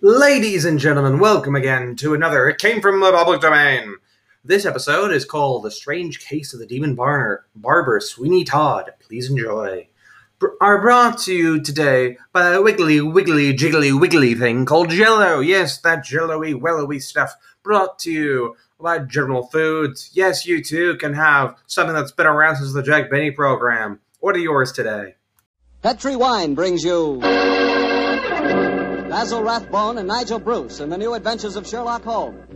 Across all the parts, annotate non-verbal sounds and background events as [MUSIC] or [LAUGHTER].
Ladies and gentlemen, welcome again to another It Came From the Public Domain. This episode is called The Strange Case of the Demon Barner, Barber Sweeney Todd. Please enjoy. Br- are brought to you today by a wiggly, wiggly, jiggly, wiggly thing called Jello. Yes, that jello-y, wellowy stuff. Brought to you by General Foods. Yes, you too can have something that's been around since the Jack Benny program. What are yours today? Petri Wine brings you Basil Rathbone and Nigel Bruce in the new adventures of Sherlock Holmes.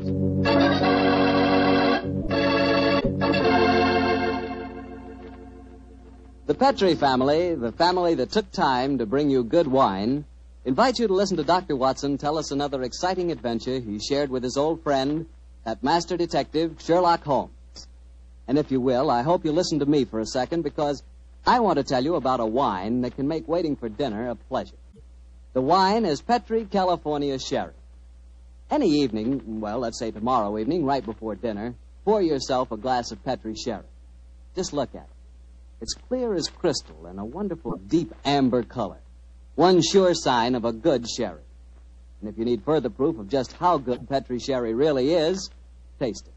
The Petri family, the family that took time to bring you good wine, invites you to listen to Dr. Watson tell us another exciting adventure he shared with his old friend, that master detective, Sherlock Holmes. And if you will, I hope you listen to me for a second because I want to tell you about a wine that can make waiting for dinner a pleasure. The wine is Petri California Sherry. Any evening, well, let's say tomorrow evening, right before dinner, pour yourself a glass of Petri Sherry. Just look at it. It's clear as crystal and a wonderful deep amber color. One sure sign of a good sherry. And if you need further proof of just how good Petri Sherry really is, taste it.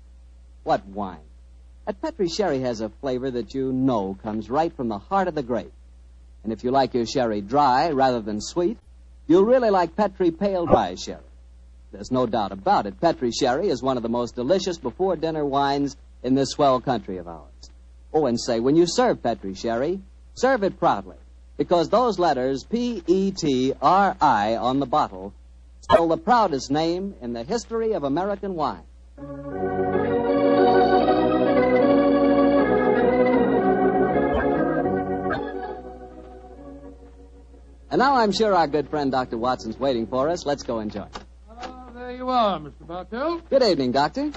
What wine? That Petri Sherry has a flavor that you know comes right from the heart of the grape. And if you like your sherry dry rather than sweet, you'll really like Petri Pale Dry Sherry. There's no doubt about it. Petri Sherry is one of the most delicious before dinner wines in this swell country of ours. Oh, and say, when you serve Petri Sherry, serve it proudly. Because those letters, P E T R I, on the bottle, spell the proudest name in the history of American wine. And now I'm sure our good friend Dr. Watson's waiting for us. Let's go enjoy. Ah, there you are, Mr. Bartell. Good evening, Doctor.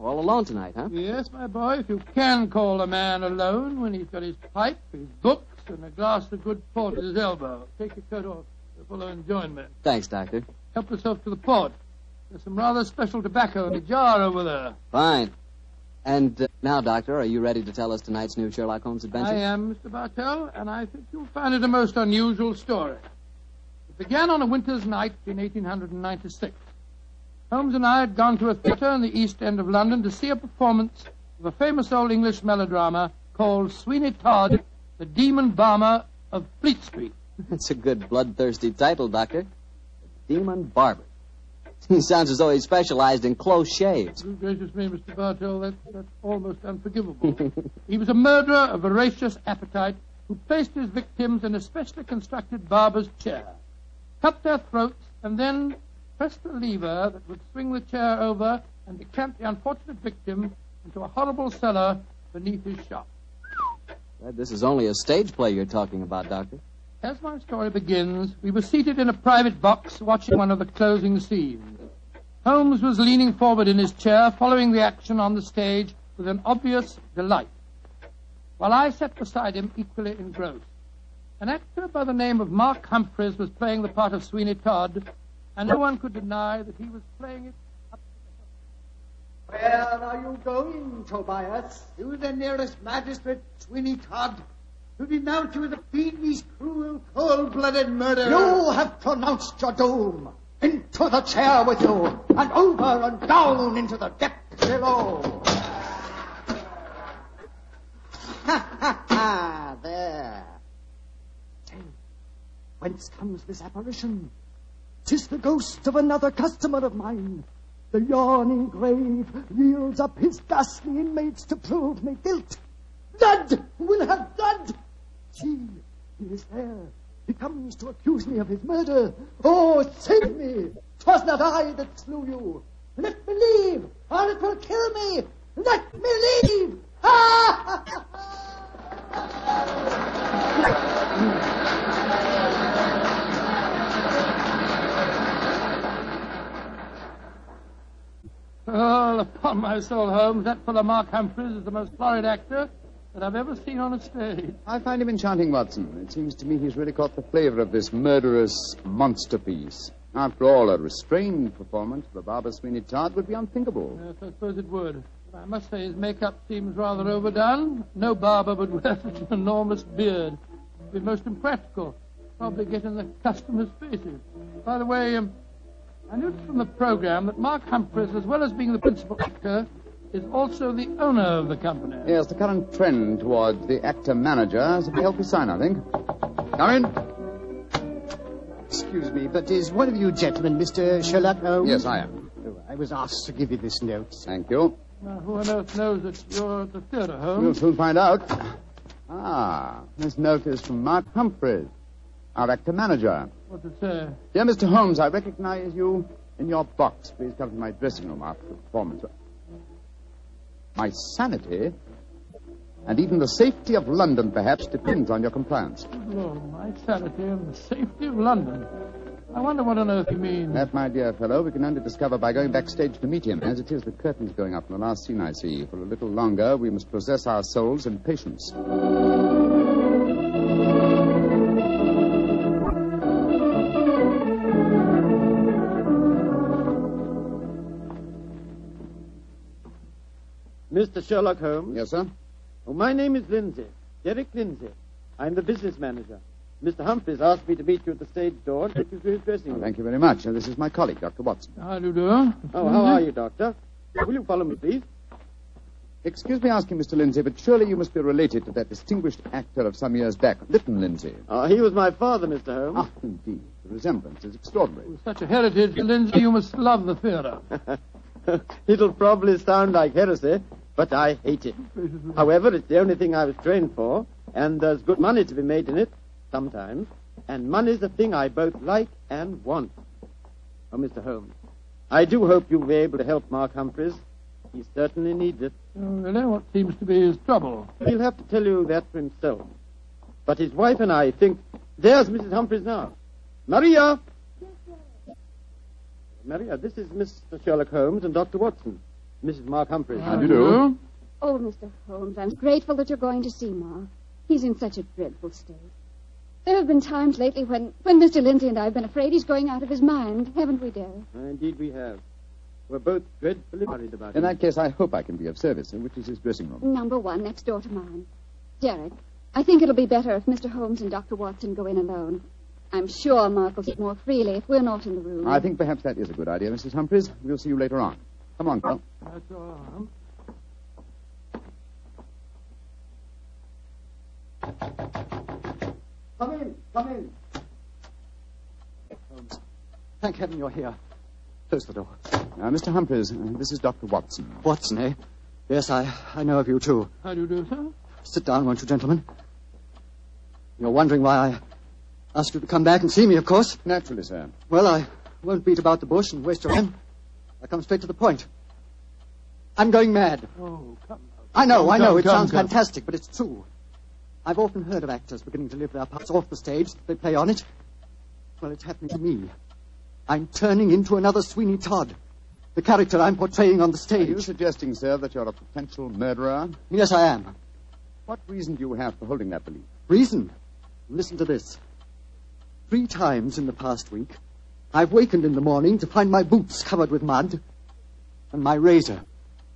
All alone tonight, huh? Yes, my boy, if you can call a man alone when he's got his pipe, his books, and a glass of good port at his elbow. Take your coat off. The fellow me. Thanks, Doctor. Help yourself to the port. There's some rather special tobacco in a jar over there. Fine. And uh, now, Doctor, are you ready to tell us tonight's new Sherlock Holmes adventure? I am, Mr. Bartell, and I think you'll find it a most unusual story. It began on a winter's night in 1896. Holmes and I had gone to a theatre in the East End of London to see a performance of a famous old English melodrama called Sweeney Todd, the Demon Barber of Fleet Street. That's a good bloodthirsty title, Doctor. The Demon Barber. He sounds as though he specialized in close shaves. Good gracious me, Mr. Bartell, that's, that's almost unforgivable. [LAUGHS] he was a murderer of voracious appetite who placed his victims in a specially constructed barber's chair, cut their throats, and then pressed the lever that would swing the chair over and decamp the unfortunate victim into a horrible cellar beneath his shop. This is only a stage play you're talking about, Doctor. As my story begins, we were seated in a private box watching one of the closing scenes. Holmes was leaning forward in his chair, following the action on the stage with an obvious delight, while I sat beside him equally engrossed. An actor by the name of Mark Humphreys was playing the part of Sweeney Todd, and no one could deny that he was playing it up to the Where are you going, Tobias? To the nearest magistrate, Sweeney Todd, to denounce you as a fiendish, cruel, cold-blooded murderer. You have pronounced your doom. Into the chair with you, and over and down into the depths below. Ha ha ha! There. Say, whence comes this apparition? Tis the ghost of another customer of mine. The yawning grave yields up his ghastly inmates to prove me guilt. Blood will have blood. See, he is there. He comes to accuse me of his murder. Oh, save me! 'Twas not I that slew you. Let me leave, or it will kill me. Let me leave. [LAUGHS] Ah! Well, upon my soul, Holmes, that fellow Mark Humphreys is the most florid actor that I've ever seen on a stage. I find him enchanting, Watson. It seems to me he's really caught the flavor of this murderous monster piece. After all, a restrained performance of a Barber Sweeney Todd would be unthinkable. Yes, I suppose it would. But I must say his makeup seems rather overdone. No barber would [LAUGHS] wear such an enormous beard. It'd be most impractical. Probably get in the customers' faces. By the way, um, I noticed from the program that Mark Humphreys, as well as being the principal actor, is also the owner of the company. Yes, the current trend towards the actor-manager is a healthy sign, I think. Come in. Excuse me, but is one of you gentlemen Mr. Sherlock Holmes? Yes, I am. Oh, I was asked to give you this note. Thank you. Now, who on earth knows that you're at the theatre, Holmes? We'll soon find out. Ah, this note is from Mark Humphreys, our actor-manager. What's it say? Dear Mr. Holmes, I recognize you in your box. Please come to my dressing room after the performance. My sanity, and even the safety of London, perhaps, depends on your compliance. Oh, my sanity and the safety of London. I wonder what on earth you mean. That, my dear fellow, we can only discover by going backstage to meet him. As it is, the curtain's going up in the last scene I see. For a little longer, we must possess our souls in patience. Mr. Sherlock Holmes. Yes, sir? Oh, my name is Lindsay. Derek Lindsay. I'm the business manager. Mr. Humphreys asked me to meet you at the stage door and take you to his dressing room. Thank you very much. Uh, this is my colleague, Dr. Watson. How do you do? Oh, how are you, Doctor? Will you follow me, please? Excuse me asking, Mr. Lindsay, but surely you must be related to that distinguished actor of some years back, Lytton Lindsay. Uh, he was my father, Mr. Holmes. Ah, indeed. The resemblance is extraordinary. With such a heritage, Lindsay, you must love the theatre. [LAUGHS] It'll probably sound like heresy, but I hate it. However, it's the only thing I was trained for, and there's good money to be made in it, sometimes. And money's the thing I both like and want. Oh, Mr. Holmes, I do hope you'll be able to help Mark Humphreys. He certainly needs it. Oh, know What seems to be his trouble? He'll have to tell you that for himself. But his wife and I think. There's Mrs. Humphreys now. Maria! Maria, this is Mr. Sherlock Holmes and Dr. Watson. Mrs. Mark Humphreys. How do you do? Oh, Mr. Holmes, I'm grateful that you're going to see Mark. He's in such a dreadful state. There have been times lately when, when Mr. Lindsay and I have been afraid he's going out of his mind, haven't we, Derek? Uh, indeed, we have. We're both dreadfully worried about him. In that case, I hope I can be of service. Uh, Which is his dressing room? Number one, next door to mine. Derek, I think it'll be better if Mr. Holmes and Dr. Watson go in alone. I'm sure Mark will sit more freely if we're not in the room. I think perhaps that is a good idea, Mrs. Humphreys. We'll see you later on. Come on, Carl. That's all. Holmes. Come in, come in. Holmes, thank heaven you're here. Close the door. Uh, Mr. Humphreys, uh, this is Dr. Watson. Watson, eh? Yes, I, I know of you too. How do you do, sir? Sit down, won't you, gentlemen? You're wondering why I asked you to come back and see me, of course. Naturally, sir. Well, I won't beat about the bush and waste your time. I come straight to the point. I'm going mad. Oh, come. I know, I know. come, it come, sounds come. fantastic, but it's true. I've often heard of actors beginning to live their parts off the stage. They play on it. Well, it's happening to me. I'm turning into another Sweeney Todd. The character I'm portraying on the stage. Are you suggesting, sir, that you're a potential murderer? Yes, I am. What reason do you have for holding that belief? Reason? Listen to this. Three times in the past week, I've wakened in the morning to find my boots covered with mud and my razor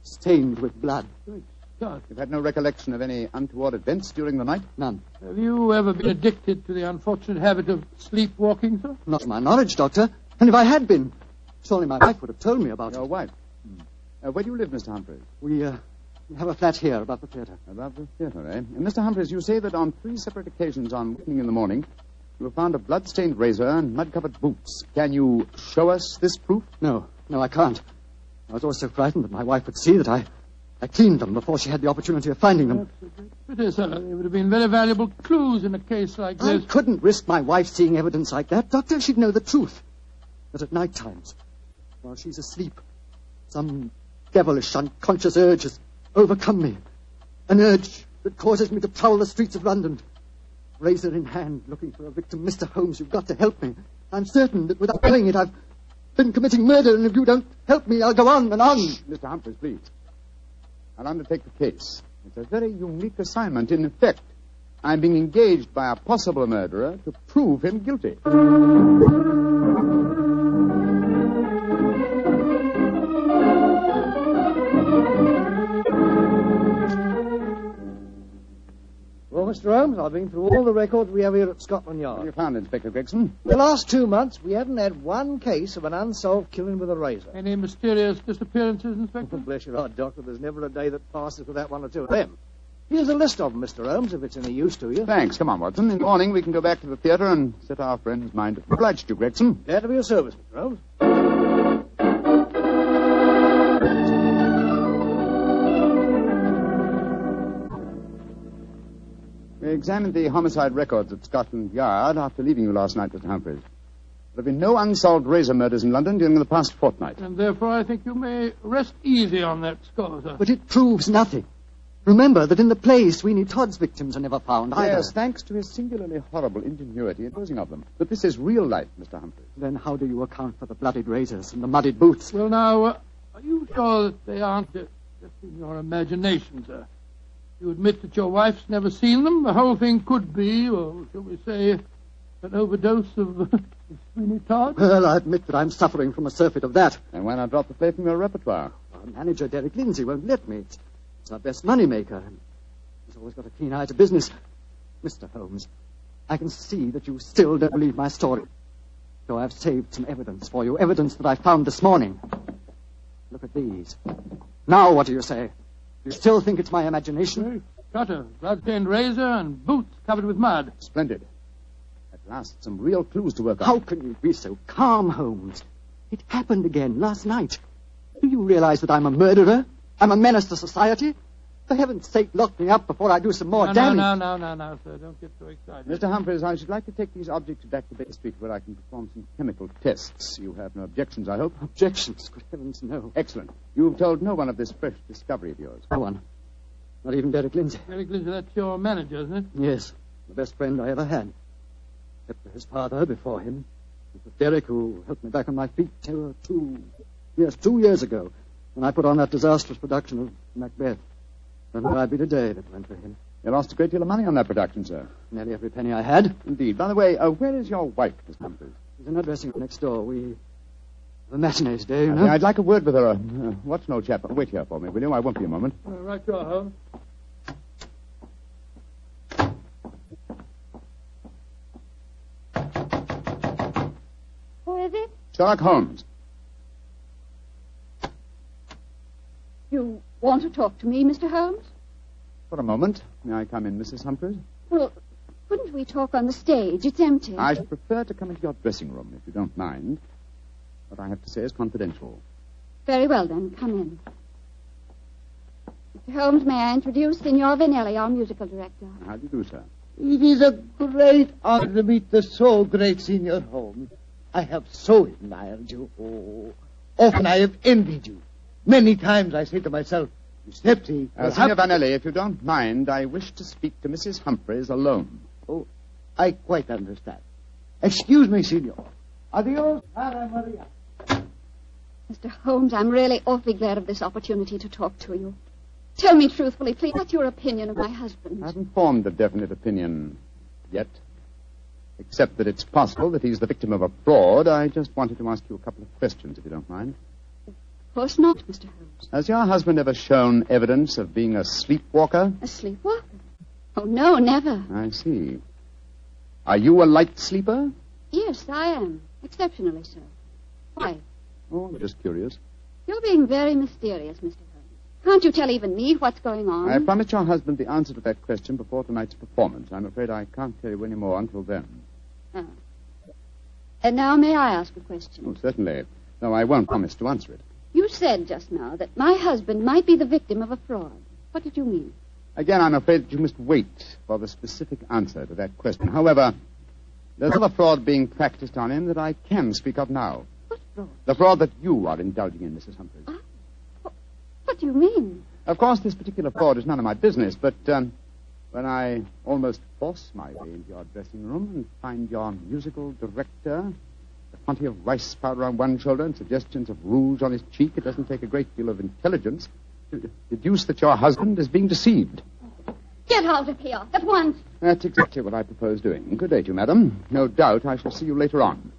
stained with blood. God, You've had no recollection of any untoward events during the night? None. have you ever been addicted to the unfortunate habit of sleepwalking, sir? Not to my knowledge, Doctor. And if I had been, surely my wife would have told me about Your it. wife. Uh, where do you live, Mr. Humphreys? We, uh, we have a flat here above the theater. Above the theater, eh? And Mr. Humphreys, you say that on three separate occasions on waking in the morning, you have found a blood-stained razor and mud-covered boots. Can you show us this proof? No, no, I can't. I was always so frightened that my wife would see that I, I cleaned them before she had the opportunity of finding them. Pity, sir. They would have been very valuable clues in a case like this. I couldn't risk my wife seeing evidence like that. Doctor, she'd know the truth. But at night times, while she's asleep, some devilish, unconscious urge has overcome me. An urge that causes me to prowl the streets of London. Razor in hand, looking for a victim. Mr. Holmes, you've got to help me. I'm certain that without knowing it, I've been committing murder, and if you don't help me, I'll go on and on. Mr. Humphreys, please. I'll undertake the case. It's a very unique assignment. In effect, I'm being engaged by a possible murderer to prove him guilty. Mr. Holmes, I've been through all the records we have here at Scotland Yard. What have you found, Inspector Gregson? The last two months, we haven't had one case of an unsolved killing with a razor. Any mysterious disappearances, Inspector? Oh, bless your heart, Doctor, there's never a day that passes without one or two of them. Here's a list of them, Mr. Holmes, if it's any use to you. Thanks. Come on, Watson. In the morning, we can go back to the theatre and set our friend's mind. at rest. Obliged to you, Gregson. Glad to be of service, Mr. Holmes. Examined the homicide records at Scotland Yard after leaving you last night, Mr. Humphreys. There have been no unsolved razor murders in London during the past fortnight. And therefore I think you may rest easy on that score, sir. But it proves nothing. Remember that in the play, Sweeney Todd's victims are never found either. Yes, thanks to his singularly horrible ingenuity in posing of them. But this is real life, Mr. Humphreys. Then how do you account for the bloodied razors and the muddied boots? Well, now, uh, are you sure that they aren't uh, just in your imagination, sir? You admit that your wife's never seen them. The whole thing could be, or shall we say, an overdose of [LAUGHS] Sweeney Todd. Well, I admit that I'm suffering from a surfeit of that. And why not drop the play from your repertoire? Our manager, Derek Lindsay, won't let me. It's, it's our best money maker. He's always got a keen eye to business. Mr. Holmes, I can see that you still don't believe my story. So I've saved some evidence for you, evidence that I found this morning. Look at these. Now, what do you say? You still think it's my imagination? Cutter, blood-stained razor, and boots covered with mud. Splendid. At last, some real clues to work on. How can you be so calm, Holmes? It happened again last night. Do you realize that I'm a murderer? I'm a menace to society? For heaven's sake, lock me up before I do some more no, damage. no, no, no, no, no, sir. Don't get so excited. Mr. Humphreys, I should like to take these objects back to Baker Street where I can perform some chemical tests. You have no objections, I hope? Objections? Good heavens, no. Excellent. You've told no one of this fresh discovery of yours. No one. Not even Derek Lindsay. Derek Lindsay, that's your manager, isn't it? Yes, the best friend I ever had. Except for his father before him. It was Derek who helped me back on my feet uh, two, yes, two years ago, when I put on that disastrous production of Macbeth. And where I'd be today if it went for him. You lost a great deal of money on that production, sir. Nearly every penny I had. Indeed. By the way, uh, where is your wife, Miss Humphreys? She's in her dressing room next door. We. The matinee today, you know. Uh, I'd like a word with her. Uh, uh, Watson, old chap, wait here for me, will you? I won't be a moment. Uh, right you are, Holmes. Who is it? Sherlock Holmes. You want to talk to me, Mr. Holmes? For a moment. May I come in, Mrs. Humphreys? Well, couldn't we talk on the stage? It's empty. I should prefer to come into your dressing room, if you don't mind. What I have to say is confidential. Very well, then. Come in. Mr. Holmes, may I introduce Signor Vanelli, our musical director? How do you do, sir? It is a great honor to meet the so great Signor Holmes. I have so admired you. Oh, often I have envied you. Many times I say to myself, Miss Nepti, Uh, Signor Vanelli, if you don't mind, I wish to speak to Mrs. Humphreys alone. Oh, I quite understand. Excuse me, Signor. Adios, Cara Maria. Mr. Holmes, I'm really awfully glad of this opportunity to talk to you. Tell me truthfully, please, what's your opinion of my husband? I haven't formed a definite opinion yet. Except that it's possible that he's the victim of a fraud. I just wanted to ask you a couple of questions, if you don't mind. Of course not, Mr. Holmes. Has your husband ever shown evidence of being a sleepwalker? A sleepwalker? Oh, no, never. I see. Are you a light sleeper? Yes, I am. Exceptionally so. Why? Oh, I'm just curious. You're being very mysterious, Mr. Holmes. Can't you tell even me what's going on? I promised your husband the answer to that question before tonight's performance. I'm afraid I can't tell you any more until then. Oh. And now may I ask a question? Oh, certainly. Though I won't promise to answer it. You said just now that my husband might be the victim of a fraud. What did you mean? Again, I'm afraid that you must wait for the specific answer to that question. However, there's another fraud being practiced on him that I can speak of now. What fraud? The fraud that you are indulging in, Mrs. Humphreys. What do you mean? Of course, this particular fraud is none of my business, but um, when I almost force my way into your dressing room and find your musical director, quantity of rice powder on one shoulder and suggestions of rouge on his cheek, it doesn't take a great deal of intelligence to deduce that your husband is being deceived. Get out of here at once. That's exactly what I propose doing. Good day to you, madam. No doubt I shall see you later on.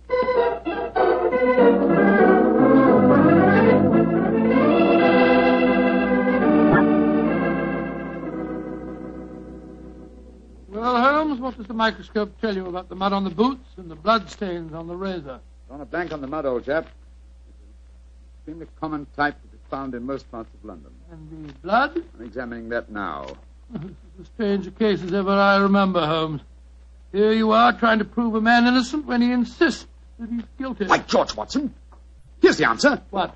Microscope tell you about the mud on the boots and the blood stains on the razor? On a blank on the mud, old chap. It's an extremely common type to be found in most parts of London. And the blood? I'm examining that now. [LAUGHS] This is as strange case as ever I remember, Holmes. Here you are trying to prove a man innocent when he insists that he's guilty. By George Watson! Here's the answer. What?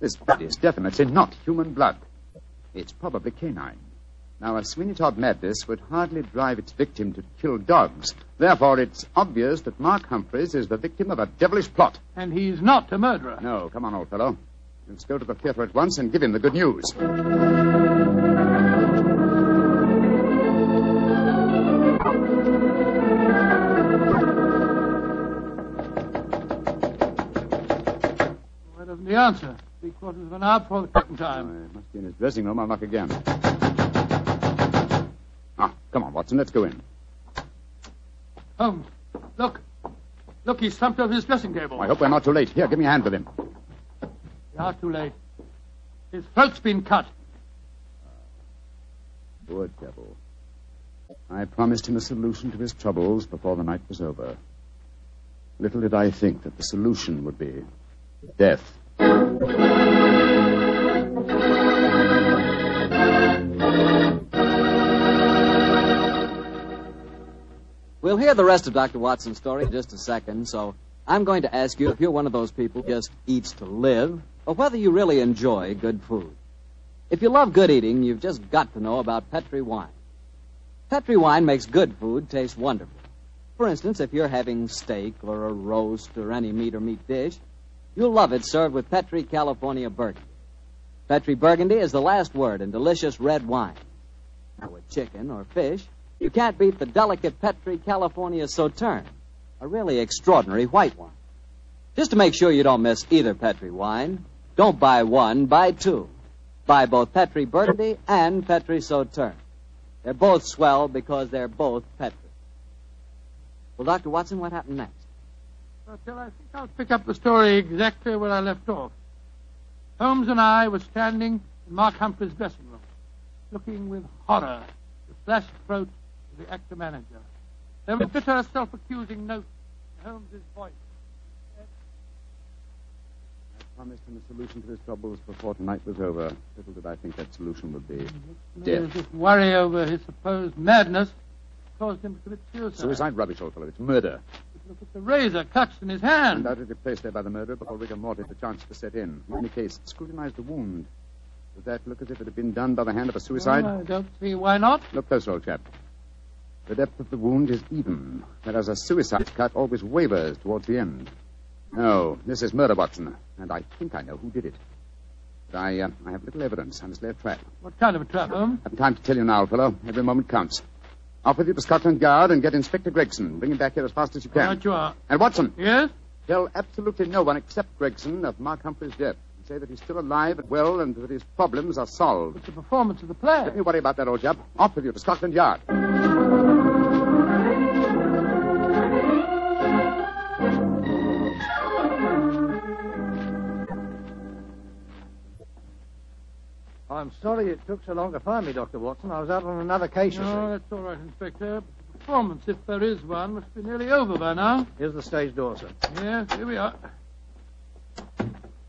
This blood is definitely not human blood. It's probably canine. Now, a Sweeney Todd madness would hardly drive its victim to kill dogs. Therefore, it's obvious that Mark Humphreys is the victim of a devilish plot. And he's not a murderer. No, come on, old fellow. Let's go to the theater at once and give him the good news. Why doesn't he answer? Three quarters of an hour before the curtain Oh, time. he must be in his dressing room. I'll knock again. Come on, Watson. Let's go in. Holmes, look. Look, he's slumped over his dressing table. I hope we're not too late. Here, give me a hand with him. We are too late. His throat's been cut. Poor devil. I promised him a solution to his troubles before the night was over. Little did I think that the solution would be death. We'll hear the rest of Dr. Watson's story in just a second, so I'm going to ask you if you're one of those people who just eats to live, or whether you really enjoy good food. If you love good eating, you've just got to know about Petri wine. Petri wine makes good food taste wonderful. For instance, if you're having steak or a roast or any meat or meat dish, you'll love it served with Petri California Burgundy. Petri Burgundy is the last word in delicious red wine. Now, with chicken or fish, you can't beat the delicate Petri California Sauterne, a really extraordinary white wine. Just to make sure you don't miss either Petri wine, don't buy one, buy two. Buy both Petri Burgundy and Petri Sauterne. They're both swell because they're both Petri. Well, Dr. Watson, what happened next? Well, I think I'll pick up the story exactly where I left off. Holmes and I were standing in Mark Humphrey's dressing room, looking with horror at the flashed throat the actor manager. There was a bitter, self-accusing note in Holmes's voice. I promised him a solution to his troubles before tonight was over. Little did I think that solution would be death. this worry over his supposed madness caused him to commit suicide. Suicide rubbish, old fellow. It's murder. Look at the razor clutched in his hand. Undoubtedly placed there by the murderer before rigor mortis had the chance to set in. In any case, scrutinize the wound. Does that look as if it had been done by the hand of a suicide? Well, I don't see why not. Look closer, old chap. The depth of the wound is even, whereas a suicide cut always wavers towards the end. No, this is murder, Watson, and I think I know who did it. But I, uh, I have little evidence. I must lay a trap. What kind of a trap, Holmes? I have time to tell you now, old fellow. Every moment counts. Off with you to Scotland Yard and get Inspector Gregson. Bring him back here as fast as you can. Right you are. And Watson, Yes? tell absolutely no one except Gregson of Mark Humphrey's death. Say that he's still alive and well and that his problems are solved. It's the performance of the play. Don't you worry about that, old chap. Off with you to Scotland Yard. I'm sorry it took so long to find me, Dr. Watson. I was out on another case, you No, that's all right, Inspector. The performance, if there is one, must be nearly over by now. Here's the stage door, sir. Yes, here we are.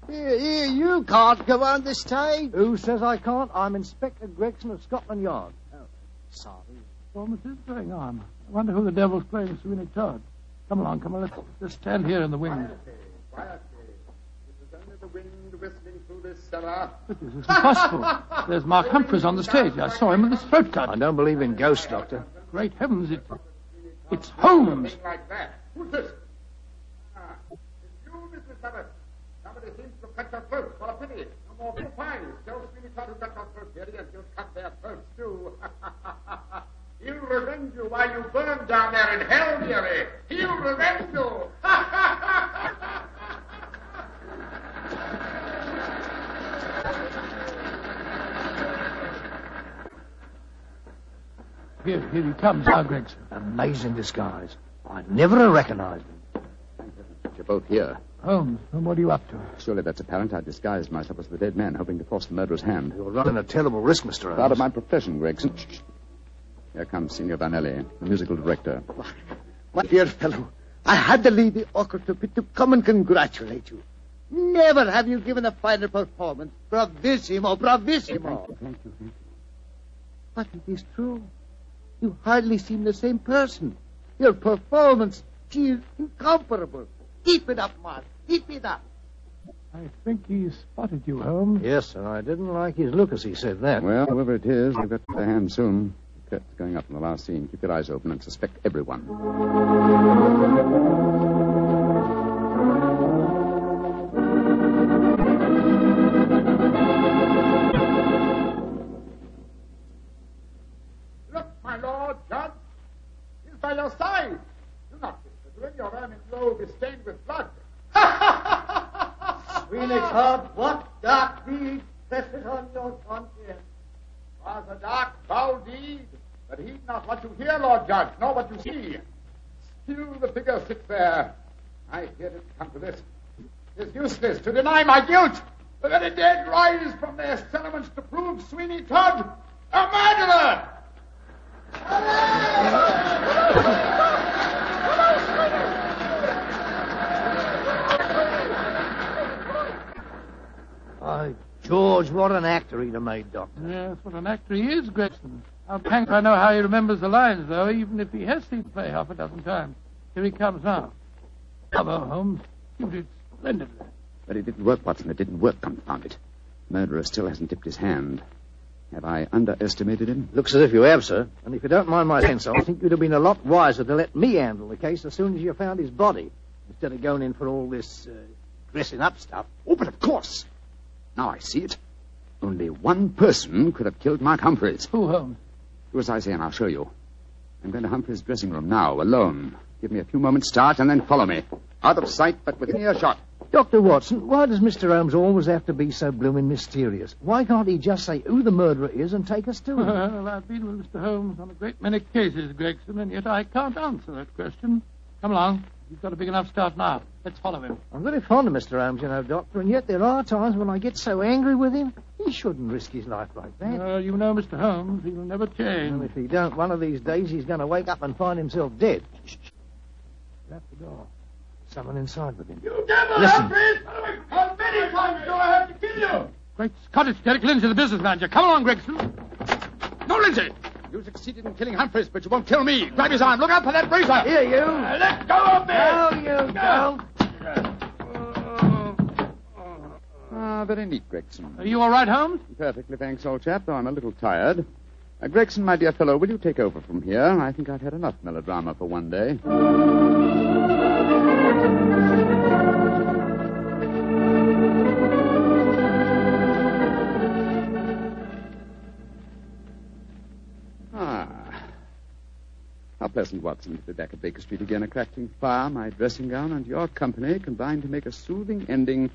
Here, here, you can't go on the stage. Who says I can't? I'm Inspector Gregson of Scotland Yard. Oh, Sorry. Performance is going on. I wonder who the devil's playing Sweeney Todd. Come along, come on. Let's just stand here in the wings. Quietly. This is only the wind whistling through this cellar. But this isn't possible. There's Mark Humphreys on the stage. I saw him with his throat cut. I don't believe in ghosts, Doctor. Great heavens, it, it's Holmes. Something like that. Who's this? Ah, it's you, Mr. Summers. Somebody seems to cut your throat. What a pity. No more big fines. Tell Sweeney Todd who cut your throat, dearie, and you'll cut their throats, too. [LAUGHS] He'll revenge you while you burn down there in hell, dearie. He'll revenge you. [LAUGHS] Here, here he comes, now, Gregson. Amazing disguise. I never have recognized him. You're both here. Holmes, and what are you up to? Surely that's apparent. I disguised myself as the dead man, hoping to force the murderer's hand. You're running a terrible risk, Mr. Holmes. Part of my profession, Gregson. Shh, shh. Here comes Signor Vanelli, the musical director. My dear fellow, I had to leave the orchestra pit to come and congratulate you. Never have you given a finer performance. Bravissimo, bravissimo. Thank you, thank you. But it is true. You hardly seem the same person. Your performance, she is incomparable. Keep it up, Mark. Keep it up. I think he spotted you, Holmes. Yes, sir. I didn't like his look as he said that. Well, whoever it is, we've got the hand soon. The curtain's going up in the last scene. Keep your eyes open and suspect everyone. Look, my lord, judge. He's by your side. Do not disagree. Your ermine robe is stained with blood. Sweeney Todd, what dark deed presses on your conscience? Was a dark, foul deed, but heed not what you hear, Lord Judge, nor what you see. Still the figure sits there. I hear it come to this. It is useless to deny my guilt. The very dead rise from their settlements to prove Sweeney Todd a murderer. By George, what an actor he'd have made, Doctor. Yes, what an actor he is, Gregson. I'm hanged if I know how he remembers the lines, though, even if he has seen the play half a dozen times. Here he comes now. Come Bravo, Holmes. You did splendidly. But it didn't work, Watson. It didn't work, confound it. Murderer still hasn't dipped his hand. Have I underestimated him? Looks as if you have, sir. And if you don't mind my saying so, I think you'd have been a lot wiser to let me handle the case as soon as you found his body, instead of going in for all this uh, dressing up stuff. Oh, but of course. Now I see it. Only one person could have killed Mark Humphreys. Who, Holmes? Do as I say, and I'll show you. I'm going to Humphreys' dressing room now, alone. Give me a few moments' start, and then follow me. Out of sight, but within earshot. Dr. Watson, why does Mr. Holmes always have to be so blooming mysterious? Why can't he just say who the murderer is and take us to him? [LAUGHS] Well, I've been with Mr. Holmes on a great many cases, Gregson, and yet I can't answer that question. Come along. You've got a big enough start now. Let's follow him. I'm very fond of Mr. Holmes, you know, Doctor, and yet there are times when I get so angry with him. He shouldn't risk his life like that. Well, you know Mr. Holmes. He'll never change. And if he don't, one of these days he's going to wake up and find himself dead. Shh, shh. Shut the door. Someone inside with him. You devil, Listen. Humphreys! How many times do I have to kill you? Great Scott, it's Derek Lindsay, the business manager. Come along, Gregson. No, Lindsay. You succeeded in killing Humphreys, but you won't kill me. Grab his arm. Look out for that razor. Here, you. Uh, let go of me. No, you don't. Ah, very neat, Gregson. Are you all right, Holmes? Perfectly, thanks, old chap, though I'm a little tired. Uh, Gregson, my dear fellow, will you take over from here? I think I've had enough melodrama for one day. Pleasant, Watson, to be back at Baker Street again, a crackling fire, my dressing gown, and your company combined to make a soothing ending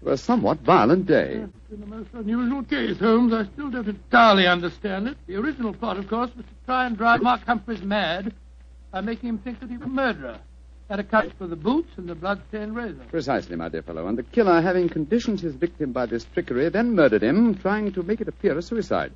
to a somewhat violent day. It's been a most unusual case, Holmes. I still don't entirely understand it. The original plot, of course, was to try and drive Mark Humphreys mad by making him think that he was a murderer. That accounts for the boots and the blood-stained razor. Precisely, my dear fellow. And the killer, having conditioned his victim by this trickery, then murdered him, trying to make it appear a suicide.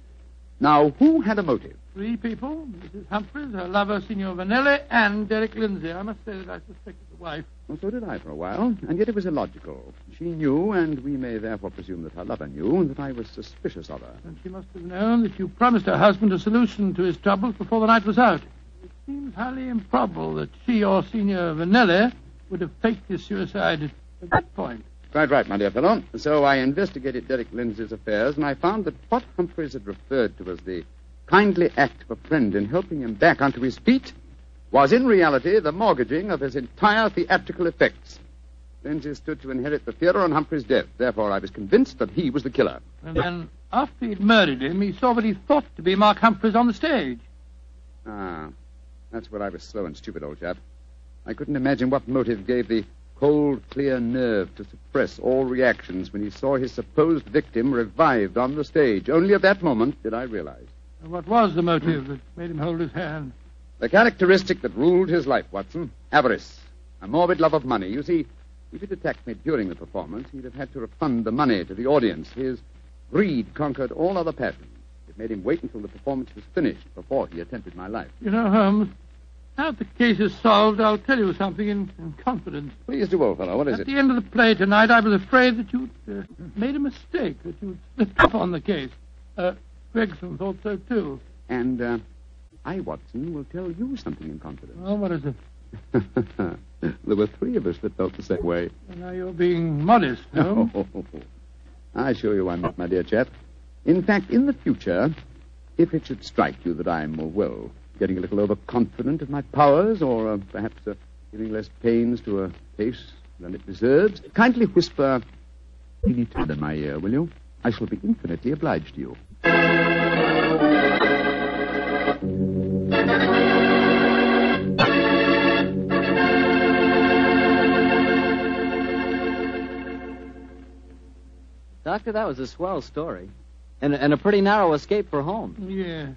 Now, who had a motive? Three people, Mrs. Humphreys, her lover, Signor Vanelli, and Derek Lindsay. I must say that I suspected the wife. Well, so did I for a while, and yet it was illogical. She knew, and we may therefore presume that her lover knew, that I was suspicious of her. And she must have known that you promised her husband a solution to his troubles before the night was out. It seems highly improbable that she or Signor Vanelli would have faked his suicide at, at that point. Quite right, my dear fellow. So I investigated Derek Lindsay's affairs, and I found that what Humphreys had referred to as the kindly act of a friend in helping him back onto his feet was in reality the mortgaging of his entire theatrical effects. Lindsay stood to inherit the theater on Humphrey's death. Therefore, I was convinced that he was the killer. And then, after he'd murdered him, he saw what he thought to be Mark Humphreys on the stage. Ah, that's where I was slow and stupid, old chap. I couldn't imagine what motive gave the cold, clear nerve to suppress all reactions when he saw his supposed victim revived on the stage. Only at that moment did I realize. And what was the motive that made him hold his hand? The characteristic that ruled his life, Watson avarice. A morbid love of money. You see, if he'd attacked me during the performance, he'd have had to refund the money to the audience. His greed conquered all other passions. It made him wait until the performance was finished before he attempted my life. You know, Holmes, now that the case is solved, I'll tell you something in, in confidence. Please do, old fellow. What is At it? At the end of the play tonight, I was afraid that you'd uh, made a mistake, that you'd slipped up on the case. Uh, Gregson thought so, too. And uh, I, Watson, will tell you something in confidence. Well, what is it? [LAUGHS] there were three of us that felt the same way. Well, now you're being modest, Holmes. [LAUGHS] I assure you I'm not, my dear chap. In fact, in the future, if it should strike you that I'm, uh, well, getting a little overconfident of my powers, or uh, perhaps uh, giving less pains to a case than it deserves, kindly whisper in my ear, will you? I shall be infinitely obliged to you. Doctor, that was a swell story. And, and a pretty narrow escape for Holmes. Yeah.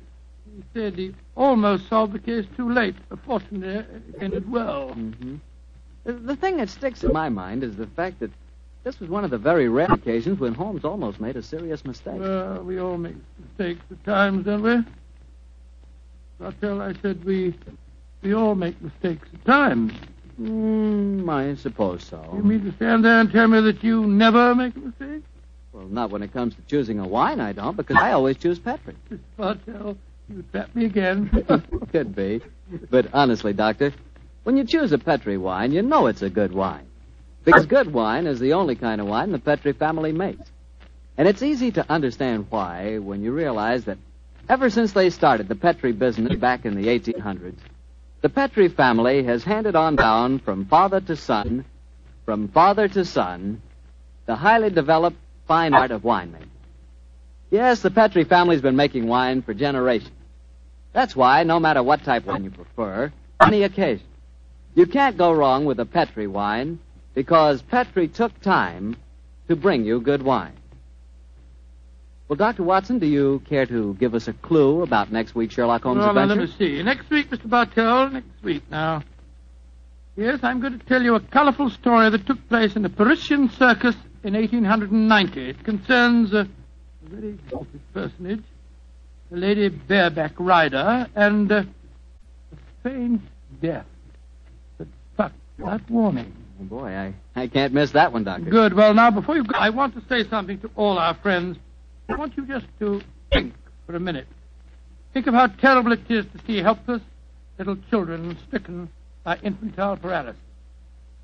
He said he almost solved the case too late. Fortunately, it ended well. Mm-hmm. The, the thing that sticks in my mind is the fact that this was one of the very rare occasions when Holmes almost made a serious mistake. Well, we all make mistakes at times, don't we? Bartell, I said we we all make mistakes at times. Mm, I suppose so. You mean to stand there and tell me that you never make a mistake? Well, not when it comes to choosing a wine, I don't, because I always choose Petri. [LAUGHS] Bartell, you trap me again. [LAUGHS] Could be. But honestly, Doctor, when you choose a Petri wine, you know it's a good wine. Because good wine is the only kind of wine the Petri family makes. And it's easy to understand why when you realize that ever since they started the Petri business back in the 1800s, the Petri family has handed on down from father to son, from father to son, the highly developed fine art of winemaking. Yes, the Petri family's been making wine for generations. That's why, no matter what type of wine you prefer, any occasion, you can't go wrong with a Petri wine because Petri took time to bring you good wine. Well, Dr. Watson, do you care to give us a clue about next week's Sherlock Holmes well, adventure? let me see. Next week, Mr. Bartell, next week now. Yes, I'm going to tell you a colorful story that took place in the Parisian Circus in 1890. It concerns a very exalted personage, a Lady Bareback Rider, and uh, a strange death that struck that warning. Oh, boy, I, I can't miss that one, Doctor. Good. Well, now, before you go, I want to say something to all our friends. I want you just to think for a minute. Think of how terrible it is to see helpless little children stricken by infantile paralysis.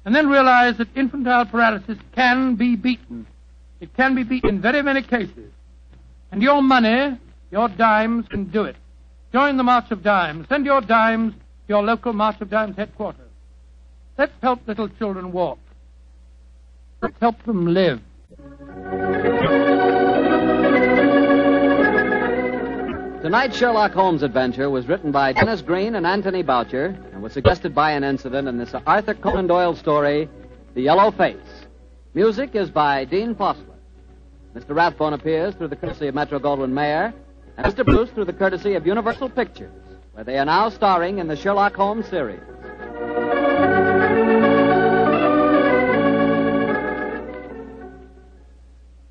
And then realize that infantile paralysis can be beaten. It can be beaten in very many cases. And your money, your dimes can do it. Join the March of Dimes. Send your dimes to your local March of Dimes headquarters. Let's help little children walk. Let's help them live. Tonight's Sherlock Holmes adventure was written by Denis Green and Anthony Boucher and was suggested by an incident in this Arthur Conan Doyle story, The Yellow Face. Music is by Dean Fossler. Mr. Rathbone appears through the courtesy of Metro Goldwyn Mayer, and Mr. Bruce through the courtesy of Universal Pictures, where they are now starring in the Sherlock Holmes series.